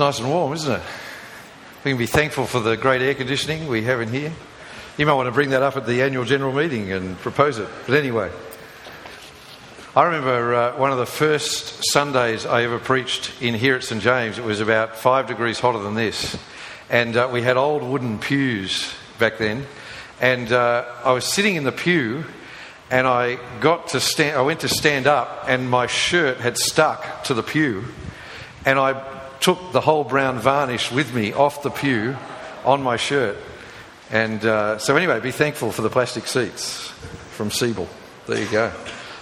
nice and warm, isn't it? We can be thankful for the great air conditioning we have in here. You might want to bring that up at the annual general meeting and propose it. But anyway, I remember uh, one of the first Sundays I ever preached in here at St James. It was about five degrees hotter than this, and uh, we had old wooden pews back then. And uh, I was sitting in the pew, and I got to stand. I went to stand up, and my shirt had stuck to the pew, and I took the whole brown varnish with me off the pew on my shirt. And uh, so, anyway, be thankful for the plastic seats from Sebel. There you go.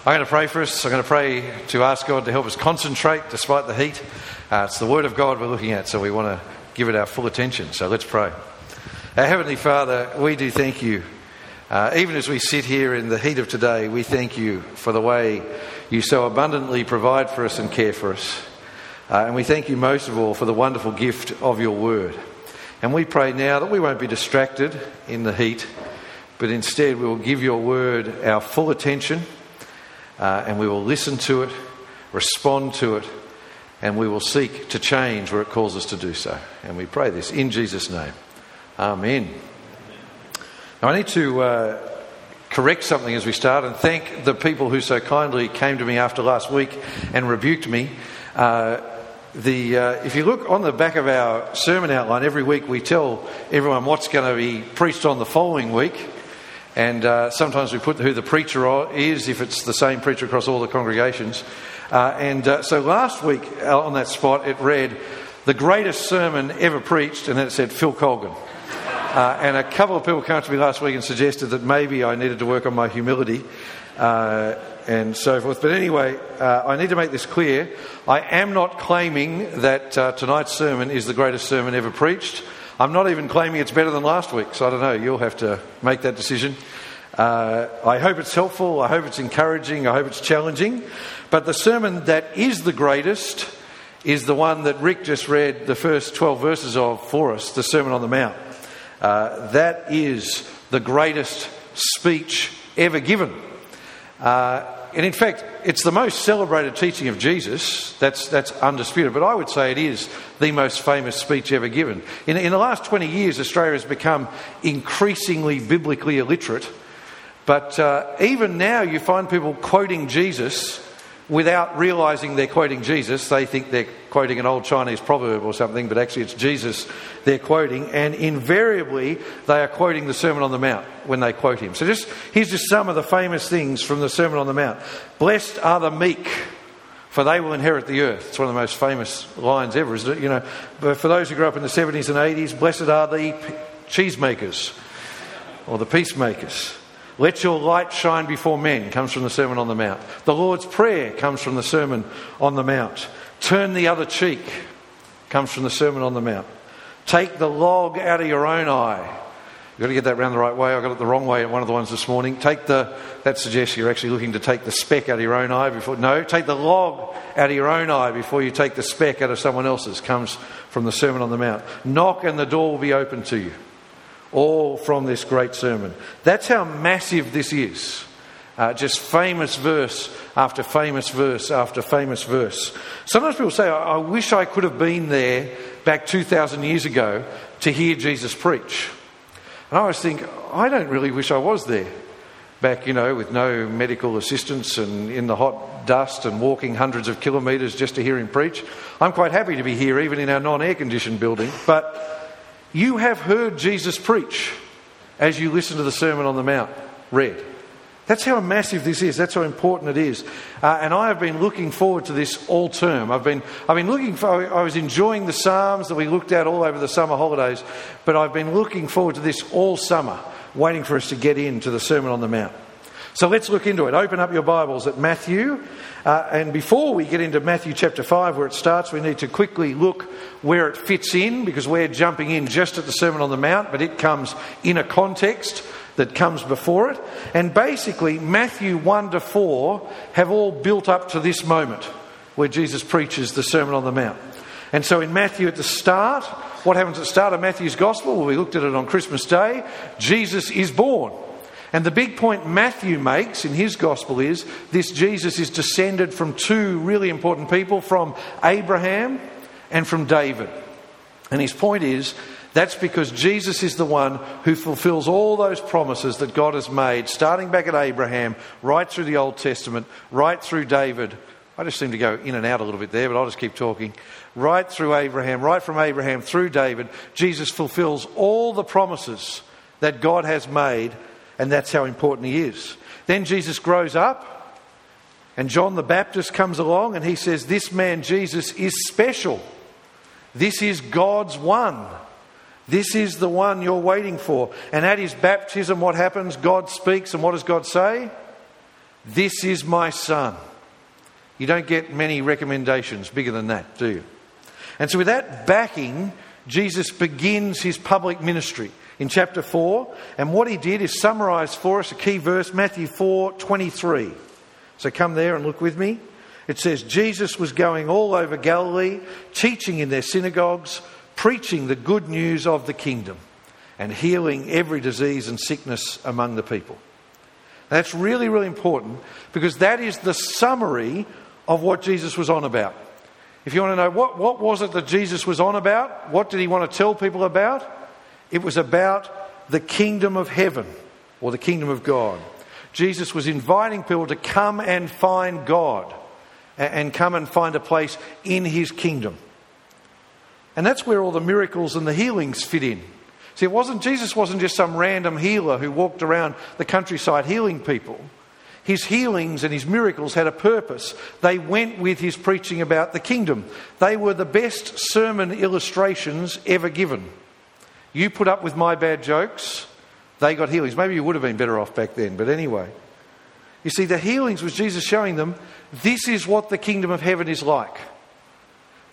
I'm going to pray for us. I'm going to pray to ask God to help us concentrate despite the heat. Uh, it's the Word of God we're looking at, so we want to give it our full attention. So let's pray. Our Heavenly Father, we do thank you. Uh, even as we sit here in the heat of today, we thank you for the way you so abundantly provide for us and care for us. Uh, and we thank you most of all for the wonderful gift of your word. And we pray now that we won't be distracted in the heat, but instead we will give your word our full attention uh, and we will listen to it, respond to it, and we will seek to change where it calls us to do so. And we pray this in Jesus' name. Amen. Now, I need to uh, correct something as we start and thank the people who so kindly came to me after last week and rebuked me. Uh, the, uh, if you look on the back of our sermon outline, every week we tell everyone what's going to be preached on the following week. And uh, sometimes we put who the preacher is, if it's the same preacher across all the congregations. Uh, and uh, so last week uh, on that spot, it read, The greatest sermon ever preached, and then it said Phil Colgan. Uh, and a couple of people came to me last week and suggested that maybe I needed to work on my humility. Uh, and so forth. But anyway, uh, I need to make this clear. I am not claiming that uh, tonight's sermon is the greatest sermon ever preached. I'm not even claiming it's better than last week, so I don't know. You'll have to make that decision. Uh, I hope it's helpful. I hope it's encouraging. I hope it's challenging. But the sermon that is the greatest is the one that Rick just read the first 12 verses of for us, the Sermon on the Mount. Uh, that is the greatest speech ever given. Uh, and in fact, it's the most celebrated teaching of Jesus. That's, that's undisputed. But I would say it is the most famous speech ever given. In, in the last 20 years, Australia has become increasingly biblically illiterate. But uh, even now, you find people quoting Jesus without realizing they're quoting Jesus. They think they're quoting an old Chinese proverb or something, but actually it's Jesus they're quoting. And invariably, they are quoting the Sermon on the Mount when they quote him. So just here's just some of the famous things from the Sermon on the Mount. Blessed are the meek. For they will inherit the earth. It's one of the most famous lines ever, isn't it? You know, but for those who grew up in the 70s and 80s, blessed are the cheesemakers or the peacemakers. Let your light shine before men comes from the Sermon on the Mount. The Lord's Prayer comes from the Sermon on the Mount. Turn the other cheek comes from the Sermon on the Mount. Take the log out of your own eye. You've got to get that round the right way. I got it the wrong way at one of the ones this morning. Take the, that suggests you're actually looking to take the speck out of your own eye before, no, take the log out of your own eye before you take the speck out of someone else's. Comes from the Sermon on the Mount. Knock and the door will be open to you all from this great sermon. That's how massive this is. Uh, just famous verse after famous verse after famous verse. Sometimes people say, I, I wish I could have been there back 2,000 years ago to hear Jesus preach. And I always think, I don't really wish I was there back, you know, with no medical assistance and in the hot dust and walking hundreds of kilometres just to hear him preach. I'm quite happy to be here, even in our non air conditioned building. But you have heard Jesus preach as you listen to the Sermon on the Mount read. That's how massive this is. That's how important it is. Uh, and I have been looking forward to this all term. I've been, I've been looking for, I was enjoying the Psalms that we looked at all over the summer holidays, but I've been looking forward to this all summer, waiting for us to get into the Sermon on the Mount. So let's look into it. Open up your Bibles at Matthew. Uh, and before we get into Matthew chapter 5, where it starts, we need to quickly look where it fits in because we're jumping in just at the Sermon on the Mount, but it comes in a context that comes before it. And basically, Matthew 1 to 4 have all built up to this moment where Jesus preaches the Sermon on the Mount. And so in Matthew at the start, what happens at the start of Matthew's Gospel? Well, we looked at it on Christmas Day. Jesus is born. And the big point Matthew makes in his gospel is this Jesus is descended from two really important people from Abraham and from David. And his point is that's because Jesus is the one who fulfills all those promises that God has made, starting back at Abraham, right through the Old Testament, right through David. I just seem to go in and out a little bit there, but I'll just keep talking. Right through Abraham, right from Abraham through David, Jesus fulfills all the promises that God has made, and that's how important he is. Then Jesus grows up, and John the Baptist comes along, and he says, This man, Jesus, is special. This is God's one. This is the one you're waiting for. And at his baptism, what happens? God speaks, and what does God say? This is my son. You don't get many recommendations bigger than that, do you? And so, with that backing, Jesus begins his public ministry in chapter 4. And what he did is summarize for us a key verse, Matthew 4 23. So, come there and look with me. It says, Jesus was going all over Galilee, teaching in their synagogues, preaching the good news of the kingdom, and healing every disease and sickness among the people. That's really, really important because that is the summary of what Jesus was on about. If you want to know what, what was it that Jesus was on about, what did he want to tell people about? It was about the kingdom of heaven or the kingdom of God. Jesus was inviting people to come and find God and come and find a place in his kingdom. And that's where all the miracles and the healings fit in. See, it wasn't Jesus wasn't just some random healer who walked around the countryside healing people. His healings and his miracles had a purpose. They went with his preaching about the kingdom. They were the best sermon illustrations ever given. You put up with my bad jokes, they got healings. Maybe you would have been better off back then, but anyway. You see, the healings was Jesus showing them this is what the kingdom of heaven is like.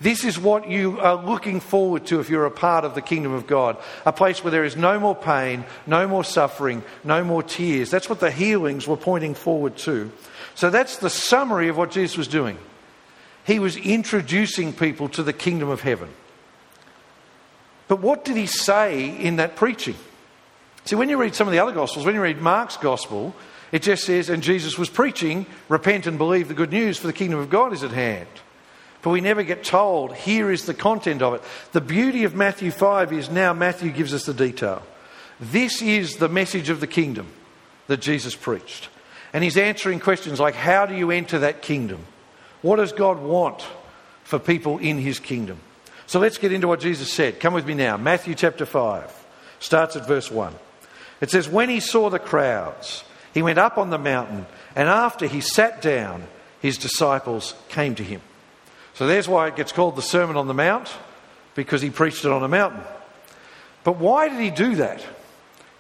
This is what you are looking forward to if you're a part of the kingdom of God. A place where there is no more pain, no more suffering, no more tears. That's what the healings were pointing forward to. So that's the summary of what Jesus was doing. He was introducing people to the kingdom of heaven. But what did he say in that preaching? See, when you read some of the other Gospels, when you read Mark's Gospel, it just says, and Jesus was preaching, repent and believe the good news, for the kingdom of God is at hand. But we never get told, here is the content of it. The beauty of Matthew 5 is now Matthew gives us the detail. This is the message of the kingdom that Jesus preached. And he's answering questions like, how do you enter that kingdom? What does God want for people in his kingdom? So let's get into what Jesus said. Come with me now. Matthew chapter 5 starts at verse 1. It says, When he saw the crowds, he went up on the mountain, and after he sat down, his disciples came to him. So there's why it gets called the Sermon on the Mount, because he preached it on a mountain. But why did he do that?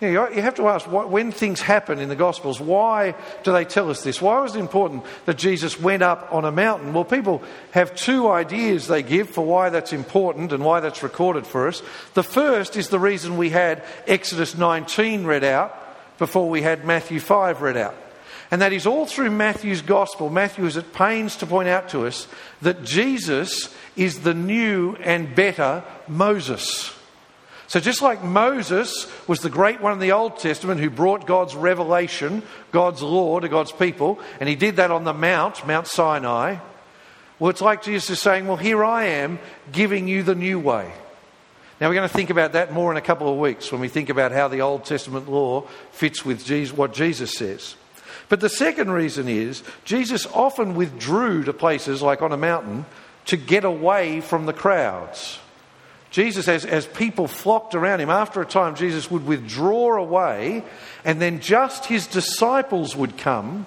You, know, you have to ask when things happen in the Gospels, why do they tell us this? Why was it important that Jesus went up on a mountain? Well, people have two ideas they give for why that's important and why that's recorded for us. The first is the reason we had Exodus 19 read out before we had Matthew 5 read out. And that is all through Matthew's gospel. Matthew is at pains to point out to us that Jesus is the new and better Moses. So, just like Moses was the great one in the Old Testament who brought God's revelation, God's law to God's people, and he did that on the Mount, Mount Sinai, well, it's like Jesus is saying, Well, here I am giving you the new way. Now, we're going to think about that more in a couple of weeks when we think about how the Old Testament law fits with Jesus, what Jesus says. But the second reason is Jesus often withdrew to places like on a mountain to get away from the crowds. Jesus, as, as people flocked around him, after a time, Jesus would withdraw away, and then just his disciples would come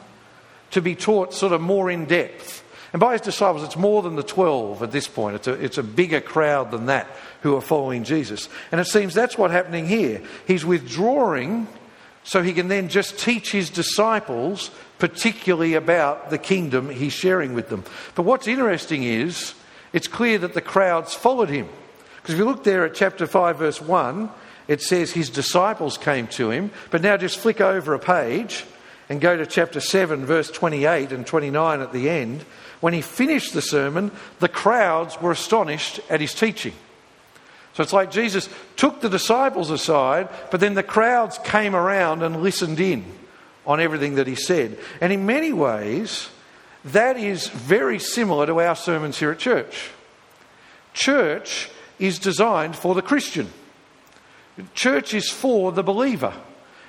to be taught sort of more in depth. And by his disciples, it's more than the 12 at this point. It's a, it's a bigger crowd than that who are following Jesus. And it seems that's what's happening here. He's withdrawing so he can then just teach his disciples, particularly about the kingdom he's sharing with them. But what's interesting is it's clear that the crowds followed him. Because if you look there at chapter 5, verse 1, it says his disciples came to him. But now just flick over a page and go to chapter 7, verse 28 and 29 at the end. When he finished the sermon, the crowds were astonished at his teaching. So it's like Jesus took the disciples aside, but then the crowds came around and listened in on everything that he said. And in many ways, that is very similar to our sermons here at church. Church is designed for the Christian. Church is for the believer.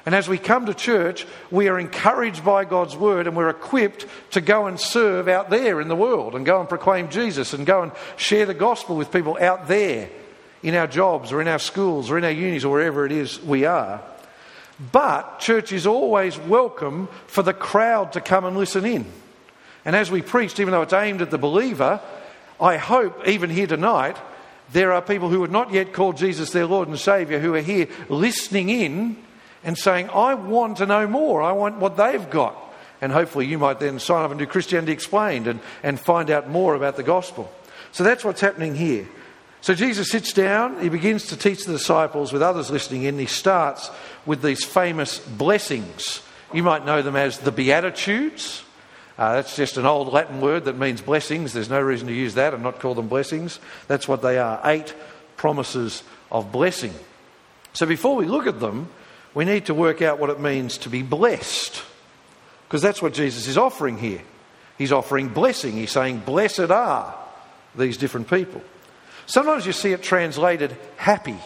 And as we come to church, we are encouraged by God's word and we're equipped to go and serve out there in the world and go and proclaim Jesus and go and share the gospel with people out there in our jobs or in our schools or in our unis or wherever it is we are. But church is always welcome for the crowd to come and listen in. And as we preached, even though it's aimed at the believer, I hope even here tonight there are people who have not yet called Jesus their Lord and Saviour who are here listening in and saying, I want to know more. I want what they've got. And hopefully you might then sign up and do Christianity Explained and, and find out more about the gospel. So that's what's happening here. So Jesus sits down, he begins to teach the disciples with others listening in. He starts with these famous blessings. You might know them as the Beatitudes. Uh, that's just an old Latin word that means blessings. There's no reason to use that and not call them blessings. That's what they are eight promises of blessing. So before we look at them, we need to work out what it means to be blessed. Because that's what Jesus is offering here. He's offering blessing. He's saying, Blessed are these different people. Sometimes you see it translated happy.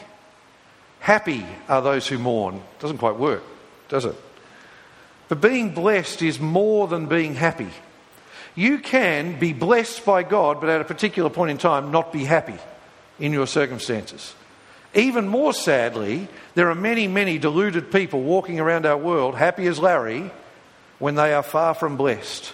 Happy are those who mourn. Doesn't quite work, does it? But being blessed is more than being happy. You can be blessed by God, but at a particular point in time, not be happy in your circumstances. Even more sadly, there are many, many deluded people walking around our world, happy as Larry, when they are far from blessed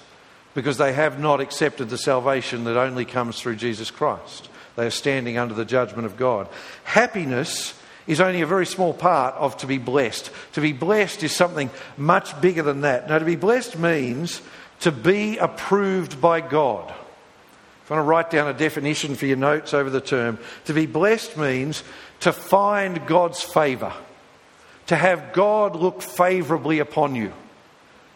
because they have not accepted the salvation that only comes through Jesus Christ. They are standing under the judgment of God. Happiness is only a very small part of to be blessed. To be blessed is something much bigger than that. Now, to be blessed means to be approved by God. If you want to write down a definition for your notes over the term, to be blessed means to find God's favour, to have God look favourably upon you.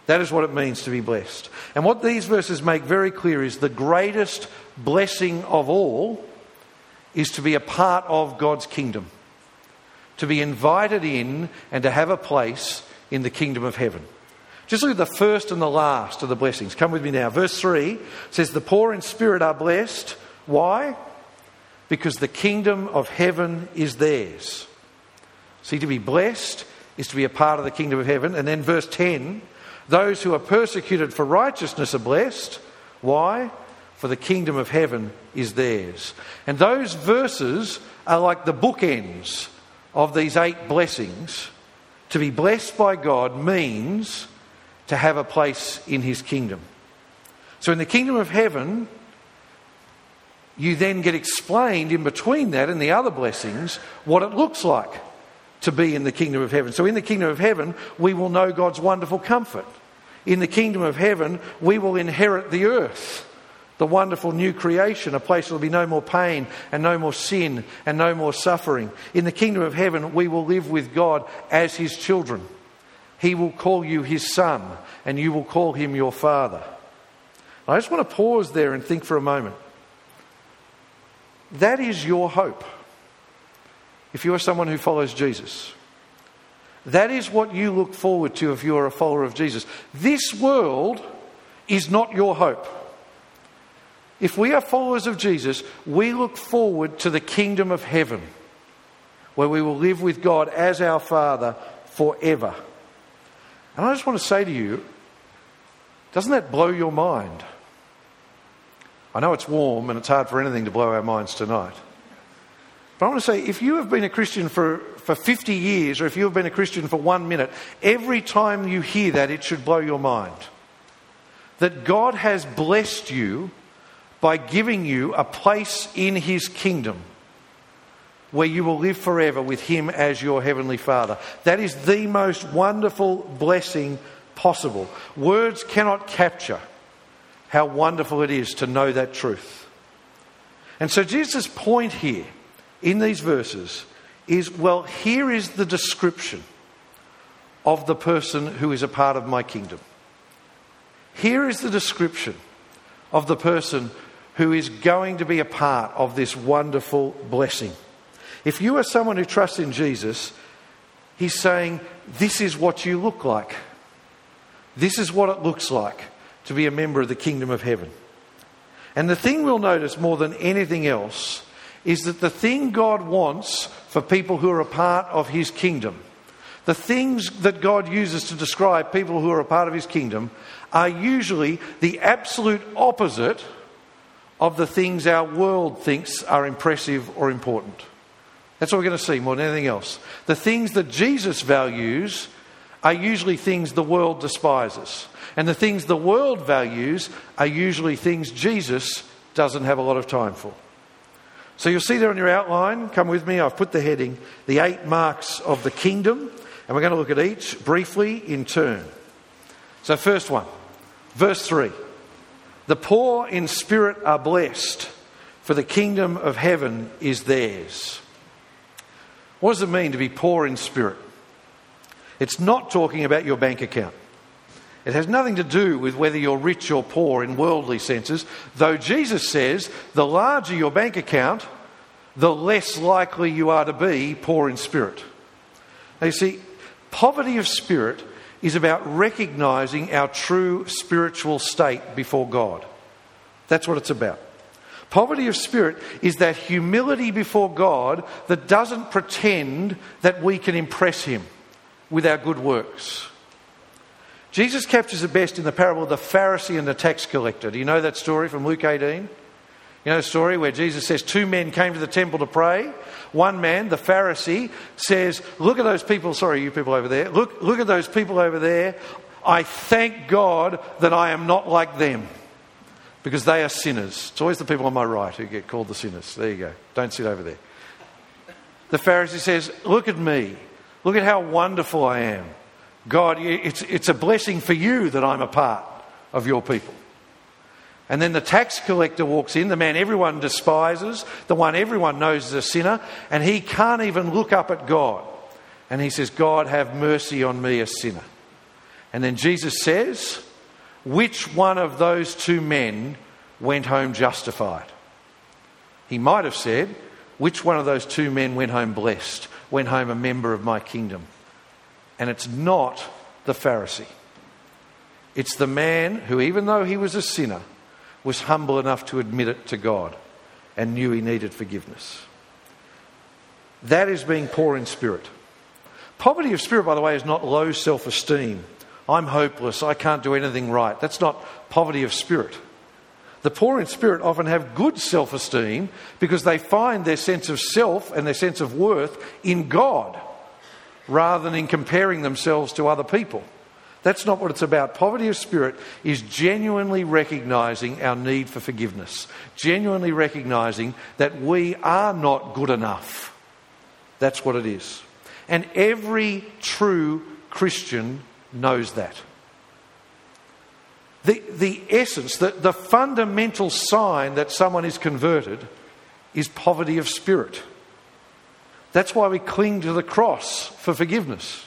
That is what it means to be blessed. And what these verses make very clear is the greatest blessing of all is to be a part of God's kingdom, to be invited in and to have a place in the kingdom of heaven. Just look at the first and the last of the blessings. Come with me now. Verse 3 says, The poor in spirit are blessed. Why? Because the kingdom of heaven is theirs. See, to be blessed is to be a part of the kingdom of heaven. And then verse 10 those who are persecuted for righteousness are blessed. Why? For the kingdom of heaven is theirs. And those verses are like the bookends of these eight blessings. To be blessed by God means to have a place in his kingdom. So in the kingdom of heaven, you then get explained in between that and the other blessings what it looks like to be in the kingdom of heaven. So in the kingdom of heaven, we will know God's wonderful comfort. In the kingdom of heaven, we will inherit the earth the wonderful new creation, a place where there will be no more pain and no more sin and no more suffering. In the kingdom of heaven, we will live with God as his children. He will call you his son, and you will call him your father. I just want to pause there and think for a moment. That is your hope. If you are someone who follows Jesus, that is what you look forward to if you are a follower of Jesus. This world is not your hope. If we are followers of Jesus, we look forward to the kingdom of heaven, where we will live with God as our Father forever. And I just want to say to you, doesn't that blow your mind? I know it's warm and it's hard for anything to blow our minds tonight. But I want to say if you have been a Christian for, for 50 years or if you have been a Christian for one minute, every time you hear that, it should blow your mind. That God has blessed you by giving you a place in his kingdom where you will live forever with him as your heavenly father. That is the most wonderful blessing possible. Words cannot capture how wonderful it is to know that truth. And so Jesus' point here in these verses is well, here is the description of the person who is a part of my kingdom. Here is the description of the person who is going to be a part of this wonderful blessing. If you are someone who trusts in Jesus, he's saying, This is what you look like. This is what it looks like to be a member of the kingdom of heaven. And the thing we'll notice more than anything else is that the thing God wants for people who are a part of His kingdom, the things that God uses to describe people who are a part of His kingdom, are usually the absolute opposite of the things our world thinks are impressive or important. That's what we're going to see more than anything else. The things that Jesus values are usually things the world despises. And the things the world values are usually things Jesus doesn't have a lot of time for. So you'll see there on your outline, come with me, I've put the heading, the eight marks of the kingdom, and we're going to look at each briefly in turn. So, first one, verse 3 The poor in spirit are blessed, for the kingdom of heaven is theirs. What does it mean to be poor in spirit? It's not talking about your bank account. It has nothing to do with whether you're rich or poor in worldly senses, though Jesus says the larger your bank account, the less likely you are to be poor in spirit. Now, you see, poverty of spirit is about recognizing our true spiritual state before God. That's what it's about. Poverty of spirit is that humility before God that doesn't pretend that we can impress Him with our good works. Jesus captures it best in the parable of the Pharisee and the tax collector. Do you know that story from Luke 18? You know the story where Jesus says two men came to the temple to pray. One man, the Pharisee, says, Look at those people, sorry, you people over there. Look, look at those people over there. I thank God that I am not like them because they are sinners. It's always the people on my right who get called the sinners. There you go. Don't sit over there. The Pharisee says, Look at me. Look at how wonderful I am. God, it's, it's a blessing for you that I'm a part of your people. And then the tax collector walks in, the man everyone despises, the one everyone knows is a sinner, and he can't even look up at God. And he says, God, have mercy on me, a sinner. And then Jesus says, Which one of those two men went home justified? He might have said, Which one of those two men went home blessed, went home a member of my kingdom? And it's not the Pharisee. It's the man who, even though he was a sinner, was humble enough to admit it to God and knew he needed forgiveness. That is being poor in spirit. Poverty of spirit, by the way, is not low self esteem. I'm hopeless. I can't do anything right. That's not poverty of spirit. The poor in spirit often have good self esteem because they find their sense of self and their sense of worth in God rather than in comparing themselves to other people. That's not what it's about. Poverty of spirit is genuinely recognizing our need for forgiveness, genuinely recognizing that we are not good enough. That's what it is. And every true Christian knows that. The, the essence, the, the fundamental sign that someone is converted is poverty of spirit. That's why we cling to the cross for forgiveness.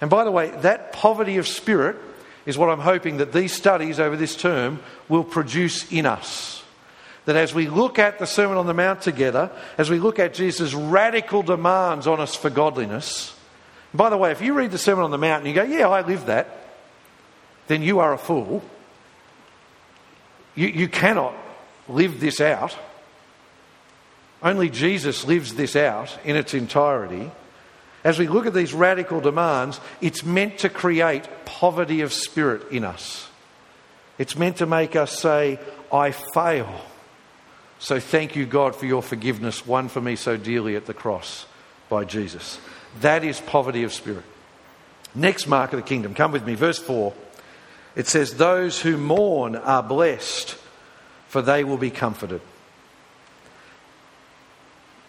And by the way, that poverty of spirit is what I'm hoping that these studies over this term will produce in us. That as we look at the Sermon on the Mount together, as we look at Jesus' radical demands on us for godliness, by the way, if you read the Sermon on the Mount and you go, Yeah, I live that, then you are a fool. You, you cannot live this out. Only Jesus lives this out in its entirety. As we look at these radical demands, it's meant to create poverty of spirit in us. It's meant to make us say, I fail. So thank you, God, for your forgiveness, won for me so dearly at the cross by Jesus. That is poverty of spirit. Next mark of the kingdom. Come with me, verse 4. It says, Those who mourn are blessed, for they will be comforted.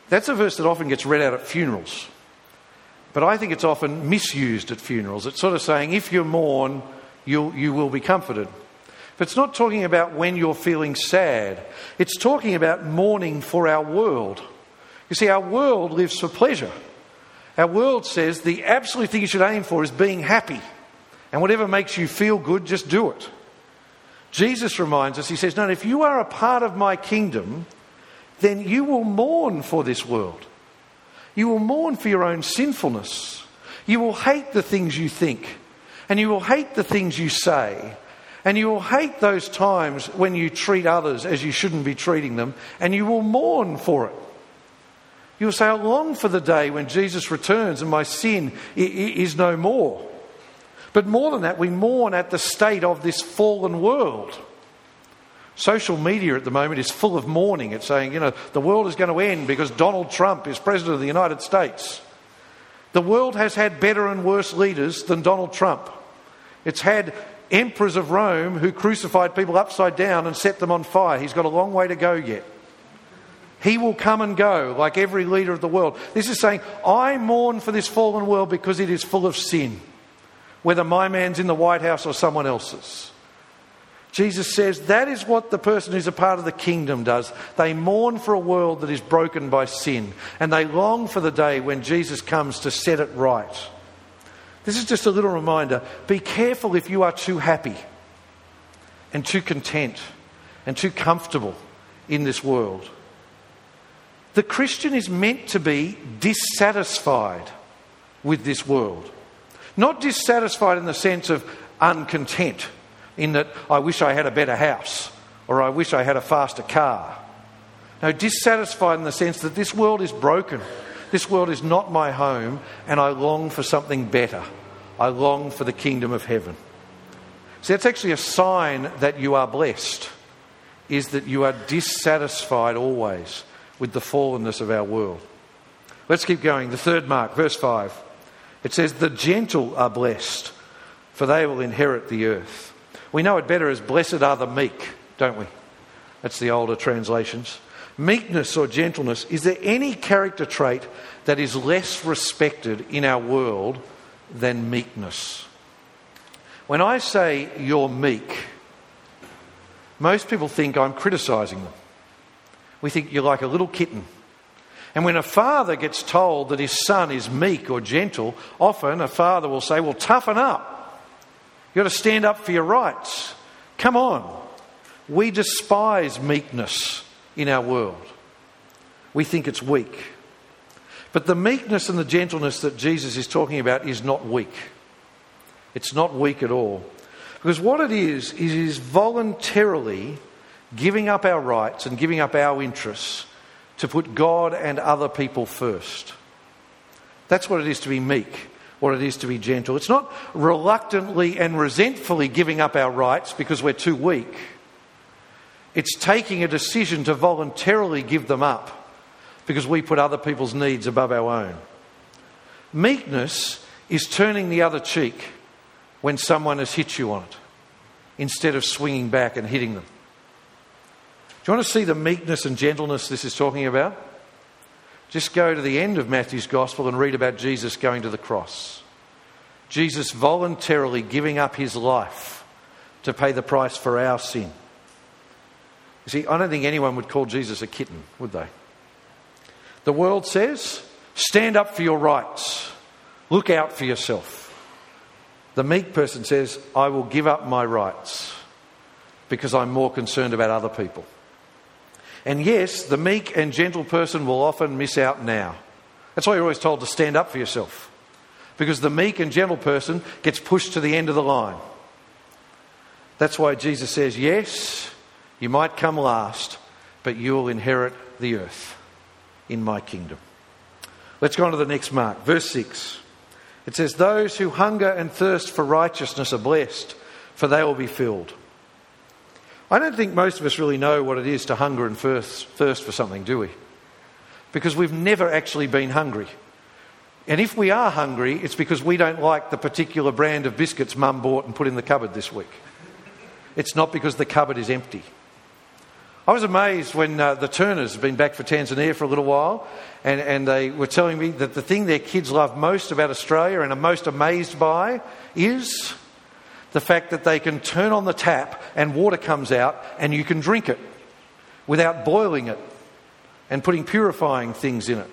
That's a verse that often gets read out at funerals. But I think it's often misused at funerals. It's sort of saying, if you mourn, you'll, you will be comforted. But it's not talking about when you're feeling sad. It's talking about mourning for our world. You see, our world lives for pleasure. Our world says the absolute thing you should aim for is being happy. And whatever makes you feel good, just do it. Jesus reminds us, he says, No, if you are a part of my kingdom, then you will mourn for this world. You will mourn for your own sinfulness. You will hate the things you think, and you will hate the things you say, And you will hate those times when you treat others as you shouldn't be treating them, and you will mourn for it. You will say, I long for the day when Jesus returns and my sin is no more. But more than that, we mourn at the state of this fallen world. Social media at the moment is full of mourning. It's saying, you know, the world is going to end because Donald Trump is president of the United States. The world has had better and worse leaders than Donald Trump. It's had emperors of Rome who crucified people upside down and set them on fire. He's got a long way to go yet. He will come and go like every leader of the world. This is saying, I mourn for this fallen world because it is full of sin, whether my man's in the White House or someone else's. Jesus says that is what the person who's a part of the kingdom does. They mourn for a world that is broken by sin, and they long for the day when Jesus comes to set it right. This is just a little reminder be careful if you are too happy and too content and too comfortable in this world. The Christian is meant to be dissatisfied with this world. Not dissatisfied in the sense of uncontent, in that I wish I had a better house or I wish I had a faster car. No, dissatisfied in the sense that this world is broken. This world is not my home, and I long for something better. I long for the kingdom of heaven. See, that's actually a sign that you are blessed, is that you are dissatisfied always with the fallenness of our world. Let's keep going. The third mark, verse 5. It says, The gentle are blessed, for they will inherit the earth. We know it better as blessed are the meek, don't we? That's the older translations. Meekness or gentleness, is there any character trait that is less respected in our world than meekness? When I say you're meek, most people think I'm criticising them. We think you're like a little kitten. And when a father gets told that his son is meek or gentle, often a father will say, Well, toughen up. You've got to stand up for your rights. Come on. We despise meekness in our world, we think it's weak. But the meekness and the gentleness that Jesus is talking about is not weak. It's not weak at all. Because what it is, is it is voluntarily giving up our rights and giving up our interests to put God and other people first. That's what it is to be meek, what it is to be gentle. It's not reluctantly and resentfully giving up our rights because we're too weak. It's taking a decision to voluntarily give them up because we put other people's needs above our own. Meekness is turning the other cheek when someone has hit you on it instead of swinging back and hitting them. Do you want to see the meekness and gentleness this is talking about? Just go to the end of Matthew's Gospel and read about Jesus going to the cross. Jesus voluntarily giving up his life to pay the price for our sin. You see, I don't think anyone would call Jesus a kitten, would they? The world says, stand up for your rights, look out for yourself. The meek person says, I will give up my rights because I'm more concerned about other people. And yes, the meek and gentle person will often miss out now. That's why you're always told to stand up for yourself. Because the meek and gentle person gets pushed to the end of the line. That's why Jesus says, Yes, you might come last, but you will inherit the earth in my kingdom. Let's go on to the next mark, verse 6. It says, Those who hunger and thirst for righteousness are blessed, for they will be filled. I don't think most of us really know what it is to hunger and thirst, thirst for something, do we? Because we've never actually been hungry. And if we are hungry, it's because we don't like the particular brand of biscuits mum bought and put in the cupboard this week. It's not because the cupboard is empty. I was amazed when uh, the Turners have been back for Tanzania for a little while, and, and they were telling me that the thing their kids love most about Australia and are most amazed by is the fact that they can turn on the tap and water comes out and you can drink it without boiling it and putting purifying things in it.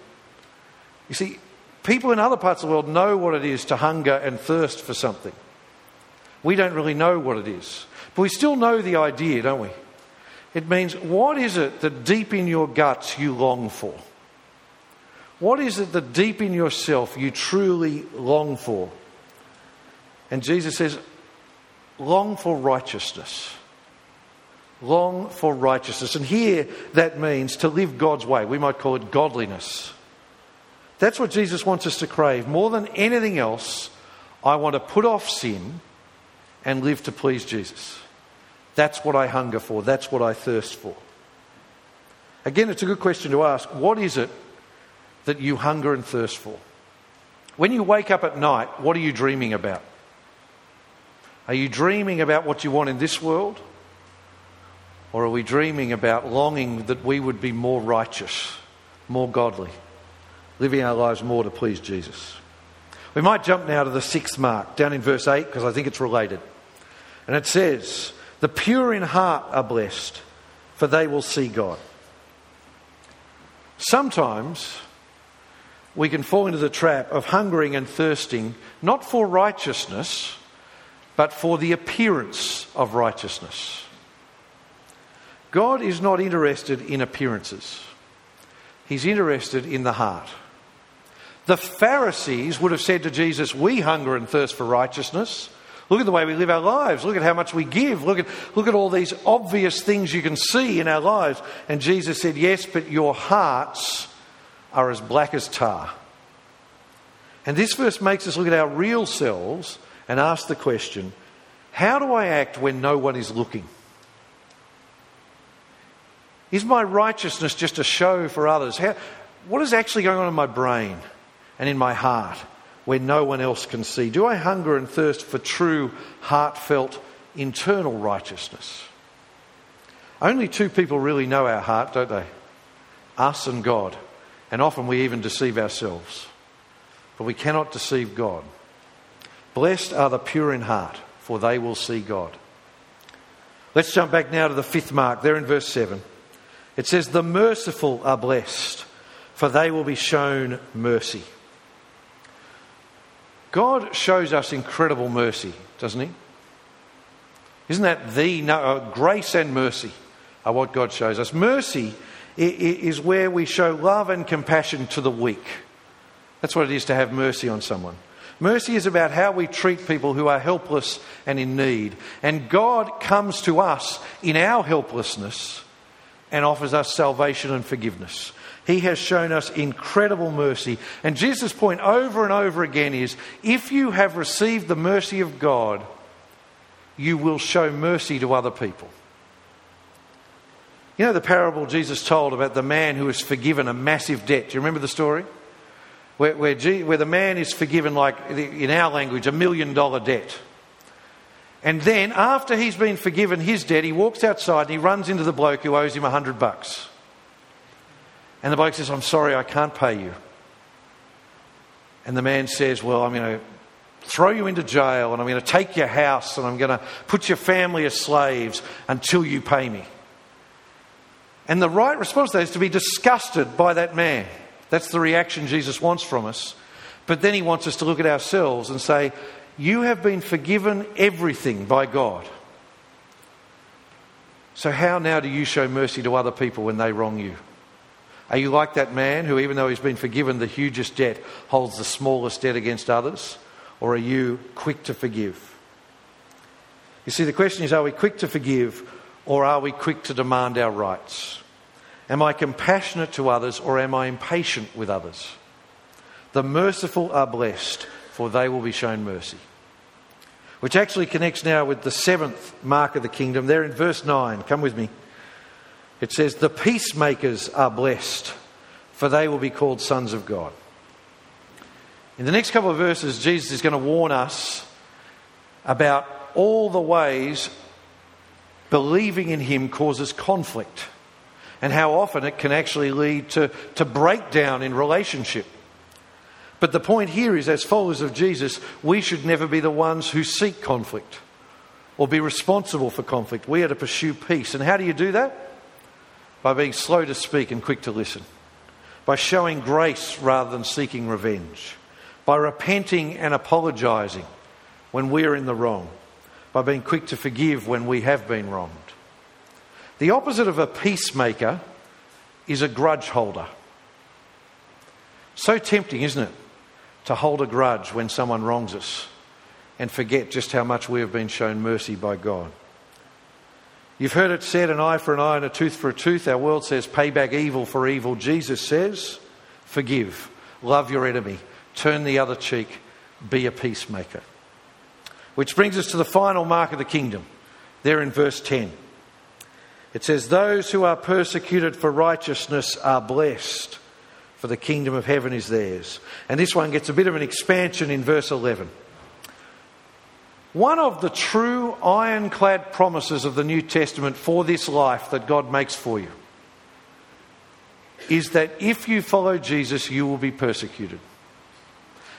You see, people in other parts of the world know what it is to hunger and thirst for something. We don't really know what it is. But we still know the idea, don't we? It means what is it that deep in your guts you long for? What is it that deep in yourself you truly long for? And Jesus says, long for righteousness. Long for righteousness. And here that means to live God's way. We might call it godliness. That's what Jesus wants us to crave. More than anything else, I want to put off sin and live to please Jesus. That's what I hunger for. That's what I thirst for. Again, it's a good question to ask. What is it that you hunger and thirst for? When you wake up at night, what are you dreaming about? Are you dreaming about what you want in this world? Or are we dreaming about longing that we would be more righteous, more godly, living our lives more to please Jesus? We might jump now to the sixth mark, down in verse 8, because I think it's related. And it says, The pure in heart are blessed, for they will see God. Sometimes we can fall into the trap of hungering and thirsting not for righteousness, but for the appearance of righteousness. God is not interested in appearances, He's interested in the heart. The Pharisees would have said to Jesus, We hunger and thirst for righteousness. Look at the way we live our lives. Look at how much we give. Look at, look at all these obvious things you can see in our lives. And Jesus said, Yes, but your hearts are as black as tar. And this verse makes us look at our real selves and ask the question how do I act when no one is looking? Is my righteousness just a show for others? How, what is actually going on in my brain and in my heart? where no one else can see? Do I hunger and thirst for true, heartfelt, internal righteousness? Only two people really know our heart, don't they? Us and God. And often we even deceive ourselves. But we cannot deceive God. Blessed are the pure in heart, for they will see God. Let's jump back now to the fifth mark, there in verse 7. It says, The merciful are blessed, for they will be shown mercy. God shows us incredible mercy, doesn't He? Isn't that the no, uh, grace and mercy are what God shows us? Mercy is where we show love and compassion to the weak. That's what it is to have mercy on someone. Mercy is about how we treat people who are helpless and in need. And God comes to us in our helplessness and offers us salvation and forgiveness. He has shown us incredible mercy. And Jesus' point over and over again is if you have received the mercy of God, you will show mercy to other people. You know the parable Jesus told about the man who was forgiven a massive debt? Do you remember the story? Where, where, where the man is forgiven, like in our language, a million dollar debt. And then, after he's been forgiven his debt, he walks outside and he runs into the bloke who owes him a hundred bucks. And the bloke says, I'm sorry, I can't pay you. And the man says, Well, I'm going to throw you into jail and I'm going to take your house and I'm going to put your family as slaves until you pay me. And the right response to that is to be disgusted by that man. That's the reaction Jesus wants from us. But then he wants us to look at ourselves and say, You have been forgiven everything by God. So, how now do you show mercy to other people when they wrong you? Are you like that man who, even though he's been forgiven the hugest debt, holds the smallest debt against others? Or are you quick to forgive? You see, the question is are we quick to forgive or are we quick to demand our rights? Am I compassionate to others or am I impatient with others? The merciful are blessed, for they will be shown mercy. Which actually connects now with the seventh mark of the kingdom. There in verse 9. Come with me. It says, The peacemakers are blessed, for they will be called sons of God. In the next couple of verses, Jesus is going to warn us about all the ways believing in Him causes conflict and how often it can actually lead to, to breakdown in relationship. But the point here is, as followers of Jesus, we should never be the ones who seek conflict or be responsible for conflict. We are to pursue peace. And how do you do that? by being slow to speak and quick to listen, by showing grace rather than seeking revenge, by repenting and apologising when we are in the wrong, by being quick to forgive when we have been wronged. The opposite of a peacemaker is a grudge holder. So tempting, isn't it, to hold a grudge when someone wrongs us? and forget just how much we have been shown mercy by God. You've heard it said, an eye for an eye and a tooth for a tooth. Our world says, pay back evil for evil. Jesus says, forgive, love your enemy, turn the other cheek, be a peacemaker. Which brings us to the final mark of the kingdom, there in verse 10. It says, Those who are persecuted for righteousness are blessed, for the kingdom of heaven is theirs. And this one gets a bit of an expansion in verse 11. One of the true ironclad promises of the New Testament for this life that God makes for you is that if you follow Jesus, you will be persecuted.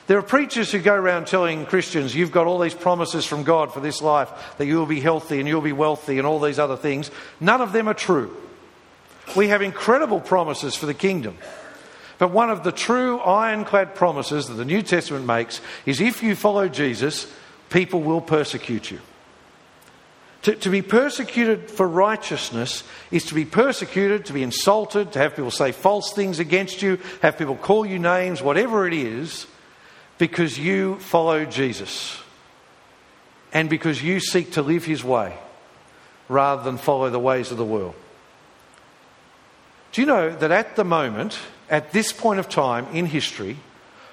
There are preachers who go around telling Christians, you've got all these promises from God for this life, that you will be healthy and you'll be wealthy and all these other things. None of them are true. We have incredible promises for the kingdom. But one of the true ironclad promises that the New Testament makes is if you follow Jesus, people will persecute you. To, to, be persecuted for righteousness is to be persecuted, to be insulted, to have people say false things against you, have people call you names, whatever it is, because you follow Jesus and because you seek to live his way rather than follow the ways of the world. Do you know that at the moment, at this point of time in history,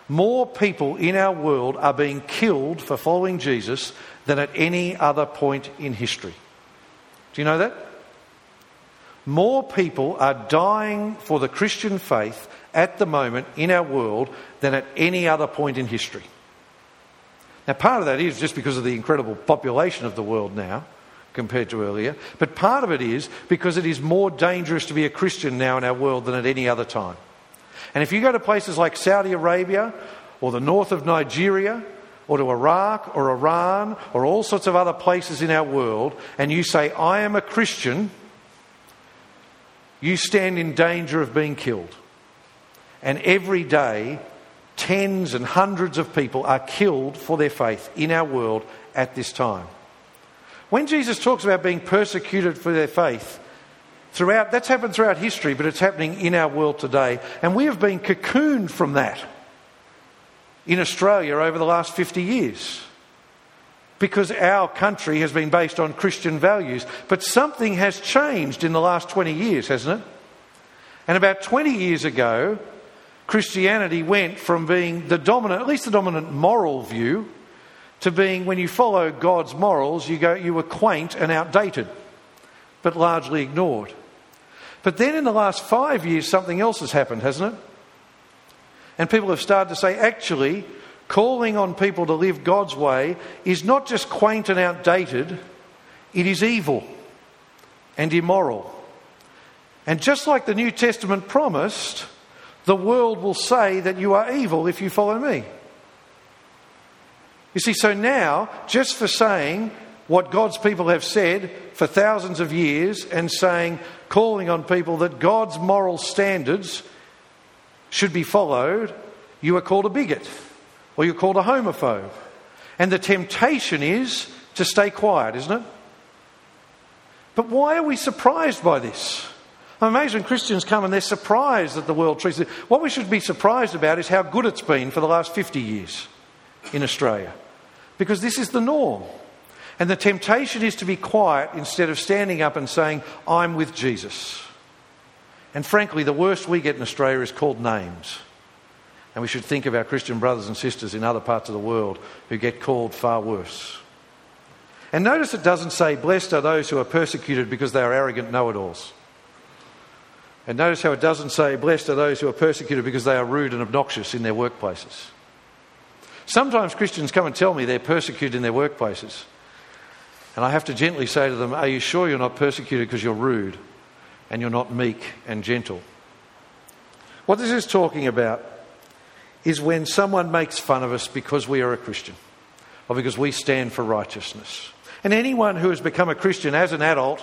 more people in our world are being killed for following Jesus than at any other point in history? Do you know that? More people are dying for the Christian faith at the moment in our world than at any other point in history. Now, part of that is just because of the incredible population of the world now compared to earlier, but part of it is because it is more dangerous to be a Christian now in our world than at any other time. And if you go to places like Saudi Arabia or the north of Nigeria or to Iraq or Iran or all sorts of other places in our world and you say, I am a Christian, you stand in danger of being killed. And every day, tens and hundreds of people are killed for their faith in our world at this time. When Jesus talks about being persecuted for their faith, throughout that's happened throughout history, but it's happening in our world today. And we have been cocooned from that in Australia over the last 50 years. Because our country has been based on Christian values. But something has changed in the last 20 years, hasn't it? And about 20 years ago, Christianity went from being the dominant, at least the dominant moral view, to being when you follow God's morals, you go, you were quaint and outdated, but largely ignored. But then in the last five years, something else has happened, hasn't it? And people have started to say, actually, calling on people to live God's way is not just quaint and outdated, it is evil and immoral. And just like the New Testament promised, the world will say that you are evil if you follow me. You see, so now, just for saying what God's people have said for thousands of years and saying, calling on people that God's moral standards should be followed, you are called a bigot or you're called a homophobe. And the temptation is to stay quiet, isn't it? But why are we surprised by this? I'm amazed when Christians come and they're surprised that the world treats it. What we should be surprised about is how good it's been for the last 50 years in Australia. Because this is the norm. And the temptation is to be quiet instead of standing up and saying, I'm with Jesus. And frankly, the worst we get in Australia is called names. And we should think of our Christian brothers and sisters in other parts of the world who get called far worse. And notice it doesn't say, Blessed are those who are persecuted because they are arrogant know it alls. And notice how it doesn't say, Blessed are those who are persecuted because they are rude and obnoxious in their workplaces. Sometimes Christians come and tell me they're persecuted in their workplaces. And I have to gently say to them, Are you sure you're not persecuted because you're rude and you're not meek and gentle? What this is talking about is when someone makes fun of us because we are a Christian or because we stand for righteousness. And anyone who has become a Christian as an adult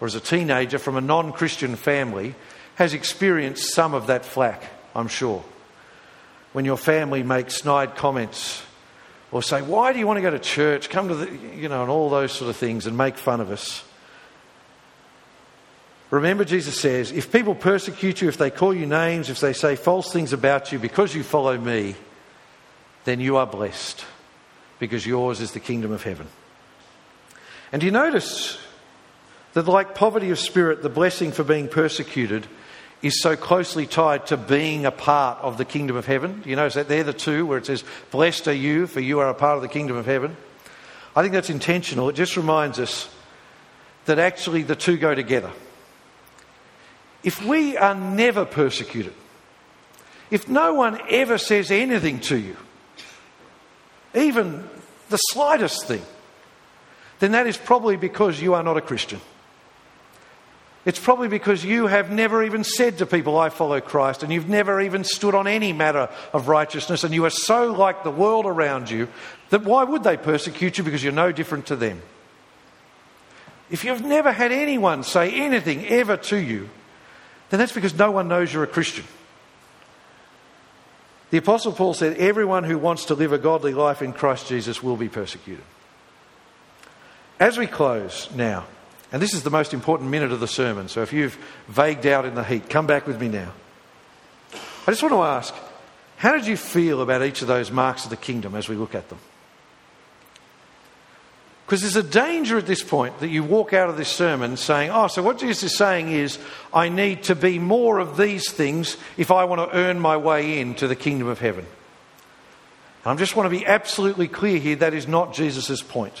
or as a teenager from a non Christian family has experienced some of that flack, I'm sure. When your family makes snide comments or say, Why do you want to go to church? Come to the, you know, and all those sort of things and make fun of us. Remember, Jesus says, If people persecute you, if they call you names, if they say false things about you because you follow me, then you are blessed. because yours is the kingdom of heaven. And do you notice that, like poverty of spirit, the blessing for being persecuted is so closely tied to being a part of the kingdom of heaven? You notice that they're the two where it says, Blessed are you, for you are a part of the kingdom of heaven? I think that's intentional. It just reminds us that actually the two go together. If we are never persecuted, if no one ever says anything to you, even the slightest thing, then that is probably because you are not a Christian. It's probably because you have never even said to people, I follow Christ, and you've never even stood on any matter of righteousness, and you are so like the world around you that why would they persecute you? Because you're no different to them. If you've never had anyone say anything ever to you, then that's because no one knows you're a Christian. The Apostle Paul said, Everyone who wants to live a godly life in Christ Jesus will be persecuted. As we close now, and this is the most important minute of the sermon, so if you've vagued out in the heat, come back with me now. I just want to ask, how did you feel about each of those marks of the kingdom as we look at them? Because there's a danger at this point that you walk out of this sermon saying, oh, so what Jesus is saying is, I need to be more of these things if I want to earn my way into the kingdom of heaven. And I just want to be absolutely clear here that is not Jesus' point.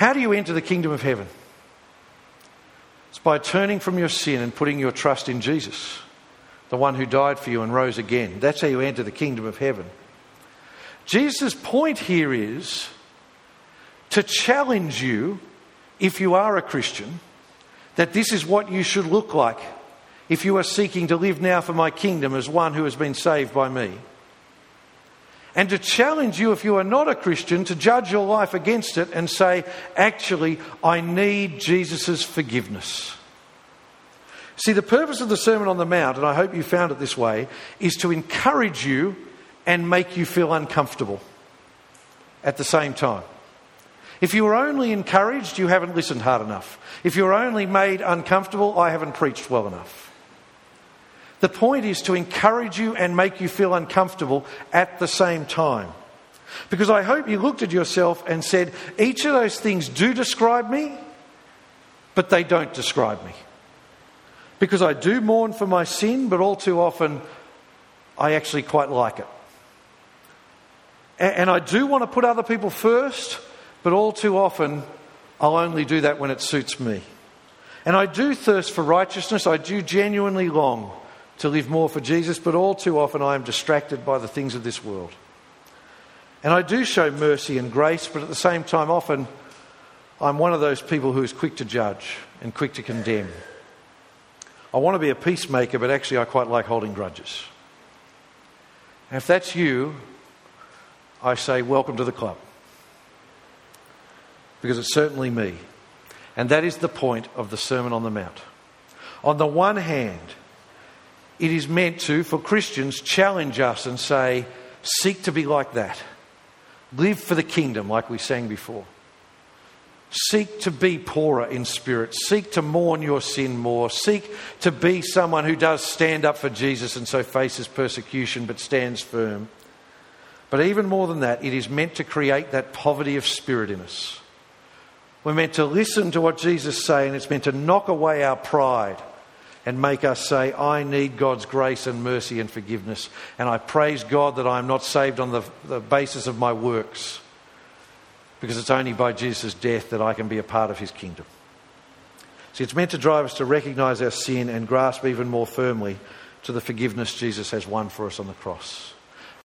How do you enter the kingdom of heaven? It's by turning from your sin and putting your trust in Jesus, the one who died for you and rose again. That's how you enter the kingdom of heaven. Jesus' point here is to challenge you, if you are a Christian, that this is what you should look like if you are seeking to live now for my kingdom as one who has been saved by me. And to challenge you, if you are not a Christian, to judge your life against it and say, actually, I need Jesus' forgiveness. See, the purpose of the Sermon on the Mount, and I hope you found it this way, is to encourage you and make you feel uncomfortable at the same time. If you are only encouraged, you haven't listened hard enough. If you're only made uncomfortable, I haven't preached well enough. The point is to encourage you and make you feel uncomfortable at the same time. Because I hope you looked at yourself and said, each of those things do describe me, but they don't describe me. Because I do mourn for my sin, but all too often I actually quite like it. And I do want to put other people first, but all too often, I'll only do that when it suits me. And I do thirst for righteousness. I do genuinely long to live more for Jesus, but all too often I am distracted by the things of this world. And I do show mercy and grace, but at the same time, often I'm one of those people who is quick to judge and quick to condemn. I want to be a peacemaker, but actually I quite like holding grudges. And if that's you, I say, welcome to the club because it's certainly me. And that is the point of the Sermon on the Mount. On the one hand, it is meant to, for Christians, challenge us and say, seek to be like that. Live for the kingdom, like we sang before. Seek to be poorer in spirit. Seek to mourn your sin more. Seek to be someone who does stand up for Jesus and so faces persecution but stands firm. But even more than that, it is meant to create that poverty of spirit in us we're meant to listen to what Jesus is saying. It's meant to knock away our pride and make us say, I need God's grace and mercy and forgiveness. And I praise God that I am not saved on the, the basis of my works, because it's only by Jesus' death that I can be a part of his kingdom. See, it's meant to drive us to recognize our sin and grasp even more firmly to the forgiveness Jesus has won for us on the cross.